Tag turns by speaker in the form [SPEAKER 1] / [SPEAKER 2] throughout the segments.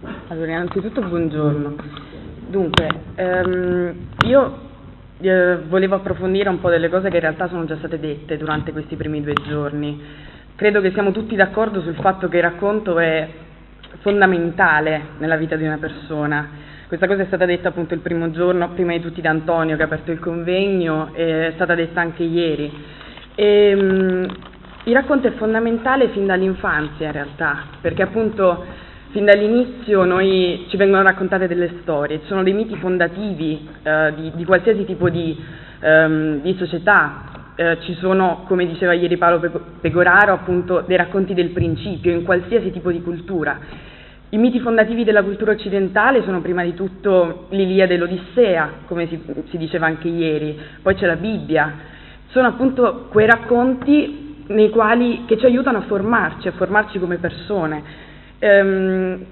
[SPEAKER 1] Allora, innanzitutto buongiorno. Dunque, ehm, io eh, volevo approfondire un po' delle cose che in realtà sono già state dette durante questi primi due giorni. Credo che siamo tutti d'accordo sul fatto che il racconto è fondamentale nella vita di una persona. Questa cosa è stata detta appunto il primo giorno, prima di tutti da Antonio che ha aperto il convegno, è stata detta anche ieri. E, ehm, il racconto è fondamentale fin dall'infanzia in realtà, perché appunto fin dall'inizio noi ci vengono raccontate delle storie, ci sono dei miti fondativi eh, di, di, qualsiasi tipo di, ehm, di società, eh, ci sono, come diceva ieri Paolo Pegoraro, appunto dei racconti del principio in qualsiasi tipo di cultura. I miti fondativi della cultura occidentale sono prima di tutto l'Iliade e l'Odissea, come si, si diceva anche ieri, poi c'è la Bibbia, sono appunto quei racconti nei quali, che ci aiutano a formarci, a formarci come persone. Ehm,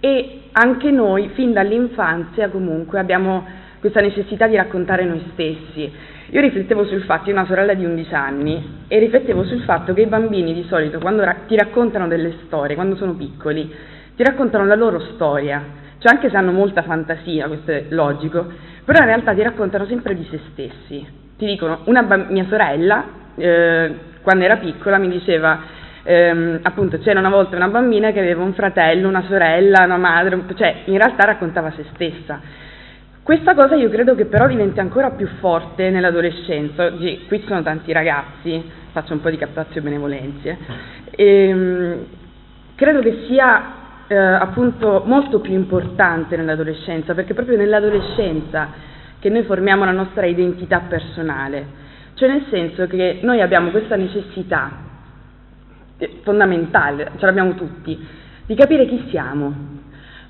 [SPEAKER 1] e anche noi, fin dall'infanzia, comunque, abbiamo questa necessità di raccontare noi stessi. Io riflettevo sul fatto, io ho una sorella di 11 anni, e riflettevo sul fatto che i bambini di solito, quando ra- ti raccontano delle storie, quando sono piccoli, ti raccontano la loro storia, cioè anche se hanno molta fantasia, questo è logico, però in realtà ti raccontano sempre di se stessi. Ti dicono, una ba- mia sorella, eh, quando era piccola mi diceva ehm, appunto c'era una volta una bambina che aveva un fratello, una sorella, una madre, cioè in realtà raccontava se stessa. Questa cosa io credo che però diventi ancora più forte nell'adolescenza. Oggi qui ci sono tanti ragazzi, faccio un po' di captazio benevolenze, e, ehm, credo che sia eh, appunto molto più importante nell'adolescenza, perché proprio nell'adolescenza che noi formiamo la nostra identità personale. Cioè nel senso che noi abbiamo questa necessità fondamentale, ce l'abbiamo tutti, di capire chi siamo.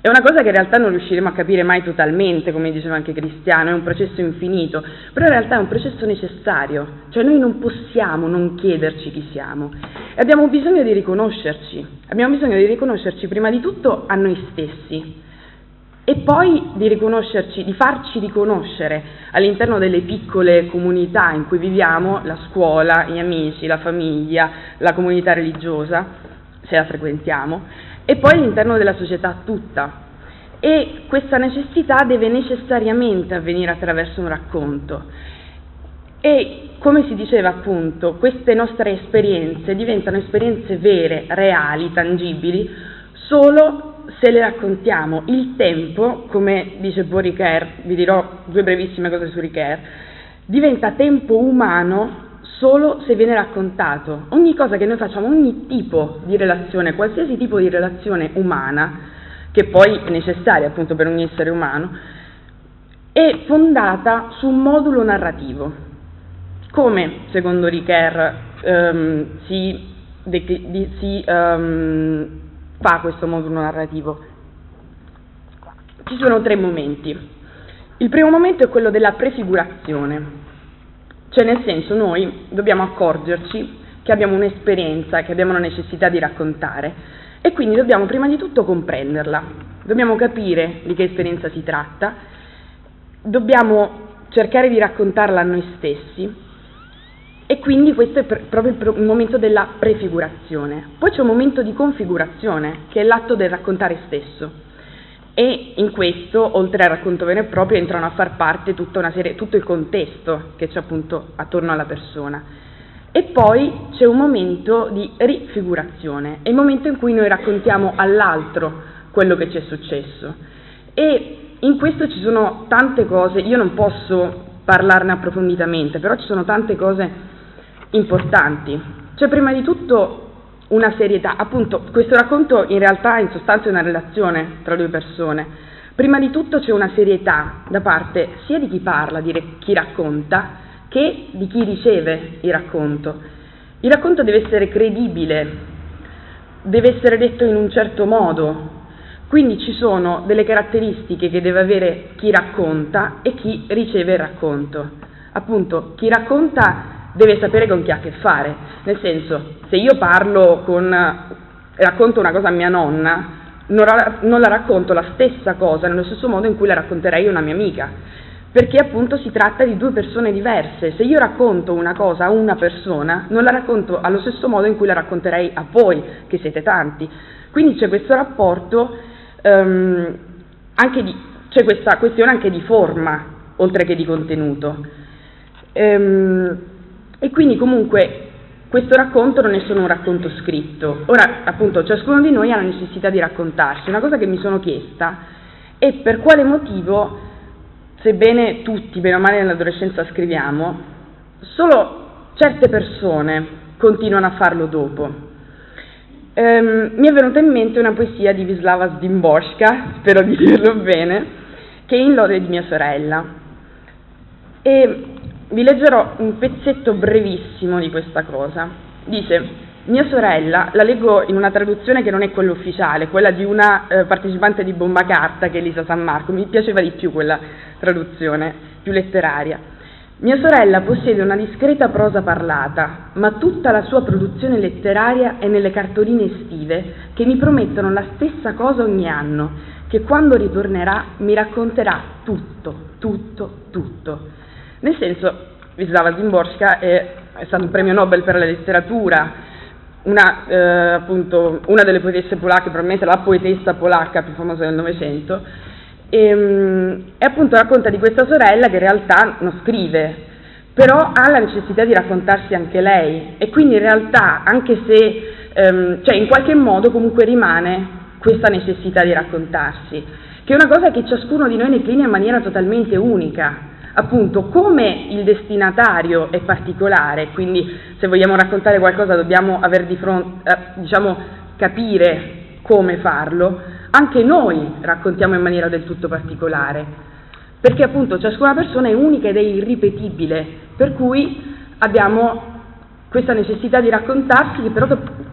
[SPEAKER 1] È una cosa che in realtà non riusciremo a capire mai totalmente, come diceva anche Cristiano, è un processo infinito, però in realtà è un processo necessario, cioè noi non possiamo non chiederci chi siamo e abbiamo bisogno di riconoscerci, abbiamo bisogno di riconoscerci prima di tutto a noi stessi, e poi di riconoscerci, di farci riconoscere all'interno delle piccole comunità in cui viviamo, la scuola, gli amici, la famiglia, la comunità religiosa, se la frequentiamo, e poi all'interno della società tutta. E questa necessità deve necessariamente avvenire attraverso un racconto. E come si diceva appunto, queste nostre esperienze diventano esperienze vere, reali, tangibili, solo se le raccontiamo. Il tempo, come dice Bo Ricoeur, vi dirò due brevissime cose su Ricoeur, diventa tempo umano solo se viene raccontato. Ogni cosa che noi facciamo, ogni tipo di relazione, qualsiasi tipo di relazione umana, che poi è necessaria appunto per ogni essere umano, è fondata su un modulo narrativo. Come, secondo Ricoeur, um, si, de, di, si um, fa questo modulo narrativo? Ci sono tre momenti. Il primo momento è quello della prefigurazione, cioè nel senso noi dobbiamo accorgerci che abbiamo un'esperienza, che abbiamo una necessità di raccontare e quindi dobbiamo prima di tutto comprenderla, dobbiamo capire di che esperienza si tratta, dobbiamo cercare di raccontarla a noi stessi e quindi questo è pr- proprio il, pro- il, momento della prefigurazione. Poi c'è un momento di configurazione, che è l'atto del raccontare stesso. E in questo, oltre al racconto vero e proprio, entrano a far parte serie, tutto il contesto che c'è appunto attorno alla persona. E poi c'è un momento di rifigurazione, è il momento in cui noi raccontiamo all'altro quello che ci è successo. E in questo ci sono tante cose, io non posso parlarne approfonditamente, però ci sono tante cose importanti. C'è prima di tutto una serietà, appunto questo racconto in realtà in sostanza è una relazione tra due persone. Prima di tutto c'è una serietà da parte sia di chi parla, di chi racconta, che di chi riceve il racconto. Il racconto deve essere credibile, deve essere detto in un certo modo, quindi ci sono delle caratteristiche che deve avere chi racconta e chi riceve il racconto. Appunto, chi racconta deve sapere con chi ha a che fare, nel senso, se io parlo con, racconto una cosa a mia nonna, non la, non la racconto la stessa cosa nello stesso modo in cui la racconterei a una mia amica, perché appunto si tratta di due persone diverse. Se io racconto una cosa a una persona, non la racconto allo stesso modo in cui la racconterei a voi, che siete tanti. Quindi c'è questo rapporto um, di, c'è questa questione anche di forma, oltre che di contenuto. Um, e quindi comunque questo racconto non è solo un racconto scritto. Ora, appunto, ciascuno di noi ha la necessità di raccontarsi. Una cosa che mi sono chiesta è per quale motivo, sebbene tutti, bene o male nell'adolescenza scriviamo, solo certe persone continuano a farlo dopo. Ehm, mi è venuta in mente una poesia di Wisława Zdimborska, spero di dirlo bene, che è in lode di mia sorella. E vi leggerò un pezzetto brevissimo di questa cosa. Dice, mia sorella, la leggo in una traduzione che non è quella ufficiale, quella di una eh, partecipante di Bomba Carta che è Elisa San Marco, mi piaceva di più quella traduzione, più letteraria. Mia sorella possiede una discreta prosa parlata, ma tutta la sua produzione letteraria è nelle cartoline estive che mi promettono la stessa cosa ogni anno, che quando ritornerà mi racconterà tutto, tutto, tutto. Nel senso, Wisława Zimborska è, è stato un premio Nobel per la letteratura, una, eh, appunto, una delle poetesse polacche, probabilmente la poetessa polacca più famosa del Novecento, e, ehm, e appunto racconta di questa sorella che in realtà non scrive, però ha la necessità di raccontarsi anche lei e quindi in realtà anche se, ehm, cioè in qualche modo comunque rimane questa necessità di raccontarsi, che è una cosa che ciascuno di noi declina in maniera totalmente unica appunto come il destinatario è particolare, quindi se vogliamo raccontare qualcosa dobbiamo fronte, eh, diciamo, capire come farlo, anche noi raccontiamo in maniera del tutto particolare, perché appunto ciascuna persona è unica ed è irripetibile, per cui abbiamo questa necessità di raccontarsi che però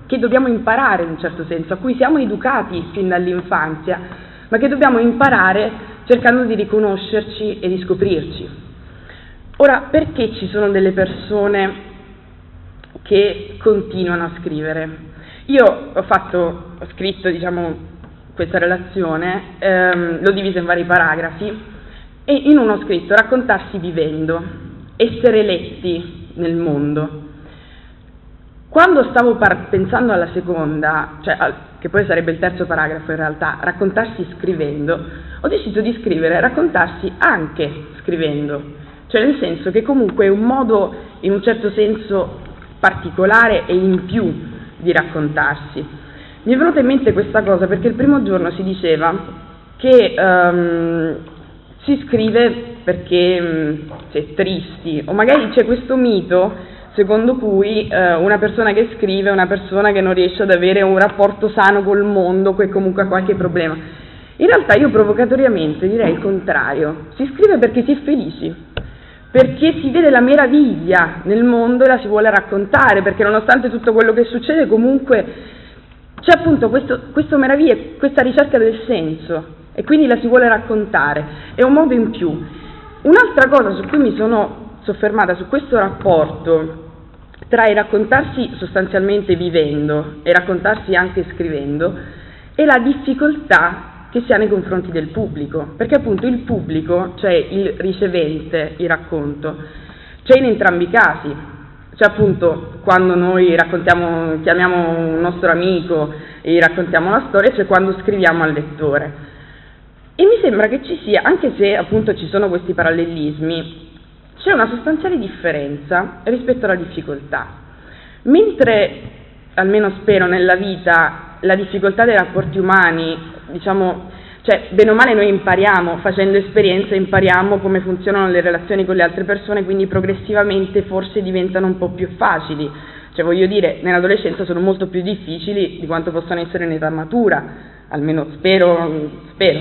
[SPEAKER 1] che dobbiamo imparare in un certo senso, a cui siamo educati fin dall'infanzia, ma che dobbiamo imparare cercando di riconoscerci e di scoprirci. Ora, perché ci sono delle persone che continuano a scrivere? Io ho, fatto, ho scritto diciamo, questa relazione, ehm, l'ho divisa in vari paragrafi e in uno ho scritto raccontarsi vivendo, essere letti nel mondo. Quando stavo par- pensando alla seconda, cioè al, che poi sarebbe il terzo paragrafo in realtà, raccontarsi scrivendo, ho deciso di scrivere raccontarsi anche scrivendo, cioè nel senso che comunque è un modo in un certo senso particolare e in più di raccontarsi. Mi è venuta in mente questa cosa perché il primo giorno si diceva che um, si scrive perché um, è tristi o magari c'è questo mito secondo cui eh, una persona che scrive è una persona che non riesce ad avere un rapporto sano col mondo, che comunque ha qualche problema. In realtà io provocatoriamente direi il contrario, si scrive perché si è felici, perché si vede la meraviglia nel mondo e la si vuole raccontare, perché nonostante tutto quello che succede comunque c'è appunto questo, questo meraviglia, questa ricerca del senso e quindi la si vuole raccontare, è un modo in più. Un'altra cosa su cui mi sono soffermata su questo rapporto tra il raccontarsi sostanzialmente vivendo e raccontarsi anche scrivendo e la difficoltà che si ha nei confronti del pubblico, perché appunto il pubblico, cioè il ricevente, il racconto, c'è in entrambi i casi, cioè appunto quando noi raccontiamo, chiamiamo un nostro amico e raccontiamo la storia, cioè quando scriviamo al lettore. E mi sembra che ci sia, anche se appunto ci sono questi parallelismi, c'è una sostanziale differenza rispetto alla difficoltà. Mentre, almeno spero, nella vita la difficoltà dei rapporti umani, diciamo, cioè, bene o male noi impariamo, facendo esperienze impariamo come funzionano le relazioni con le altre persone, quindi progressivamente forse diventano un po' più facili. Cioè, voglio dire, nell'adolescenza sono molto più difficili di quanto possano essere in età matura, almeno spero, spero.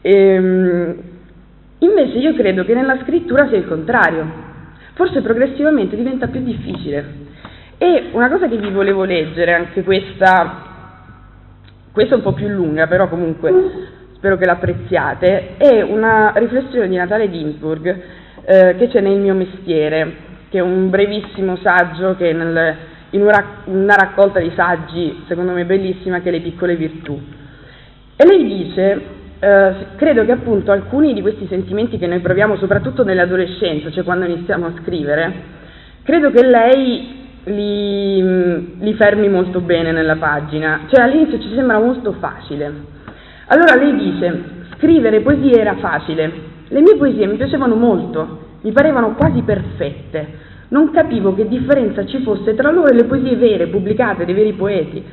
[SPEAKER 1] Ehm, Invece io credo che nella scrittura sia il contrario, forse progressivamente diventa più difficile. E una cosa che vi volevo leggere, anche questa, questa è un po' più lunga, però comunque spero che l'apprezziate, è una riflessione di Natale Ginsburg eh, che c'è nel mio mestiere, che è un brevissimo saggio che nel, in una, raccolta di saggi, secondo me bellissima, che è Le piccole virtù. E lei dice eh, credo che appunto alcuni di questi sentimenti che noi proviamo soprattutto nell'adolescenza, cioè quando iniziamo a scrivere, credo che lei li, li fermi molto bene nella pagina, cioè all'inizio ci sembra molto facile, Allora lei dice, scrivere poesie era facile, le mie poesie mi piacevano molto, mi parevano quasi perfette, non capivo che differenza ci fosse tra loro e le poesie vere, pubblicate dai veri poeti.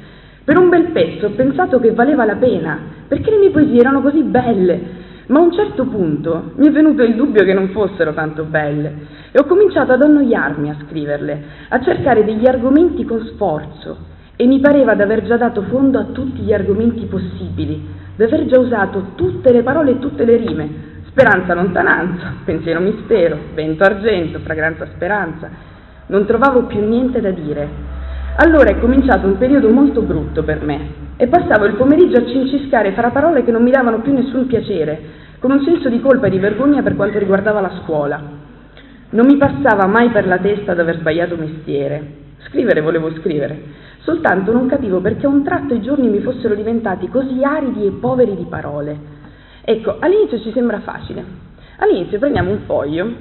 [SPEAKER 1] Per un bel pezzo ho pensato che valeva la pena, perché le mie poesie erano così belle, ma a un certo punto mi è venuto il dubbio che non fossero tanto belle e ho cominciato ad annoiarmi a scriverle, a cercare degli argomenti con sforzo e mi pareva di aver già dato fondo a tutti gli argomenti possibili, di aver già usato tutte le parole e tutte le rime, speranza lontananza, pensiero mistero, vento argento, fragranza speranza. Non trovavo più niente da dire. Allora è cominciato un periodo molto brutto per me e passavo il pomeriggio a cinciscare fra parole che non mi davano più nessun piacere, con un senso di colpa e di vergogna per quanto riguardava la scuola. Non mi passava mai per la testa d'aver sbagliato mestiere. Scrivere volevo scrivere, soltanto non capivo perché a un tratto i giorni mi fossero diventati così aridi e poveri di parole. Ecco, all'inizio ci sembra facile. All'inizio prendiamo un foglio,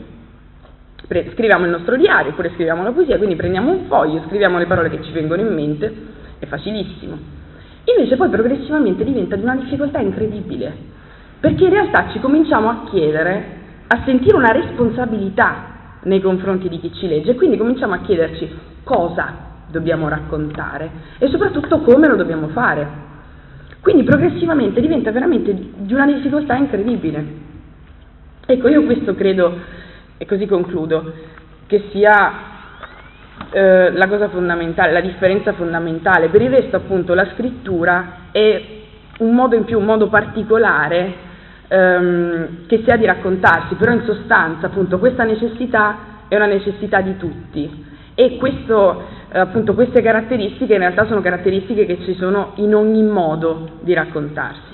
[SPEAKER 1] scriviamo il nostro diario, oppure scriviamo la poesia, quindi prendiamo un foglio, scriviamo le parole che ci vengono in mente, è facilissimo. Invece poi progressivamente diventa di una difficoltà incredibile, perché in realtà ci cominciamo a chiedere, a sentire una responsabilità nei confronti di chi ci legge quindi cominciamo a chiederci cosa dobbiamo raccontare e soprattutto come lo dobbiamo fare. Quindi progressivamente diventa veramente di una difficoltà incredibile. Ecco, io questo credo, e così concludo, che sia eh, la cosa fondamentale, la differenza fondamentale. Per il resto, appunto, la scrittura è un modo in più, un modo particolare ehm, che si ha di raccontarsi, però in sostanza appunto questa necessità è una necessità di tutti e questo, appunto, queste caratteristiche in realtà sono caratteristiche che ci sono in ogni modo di raccontarsi.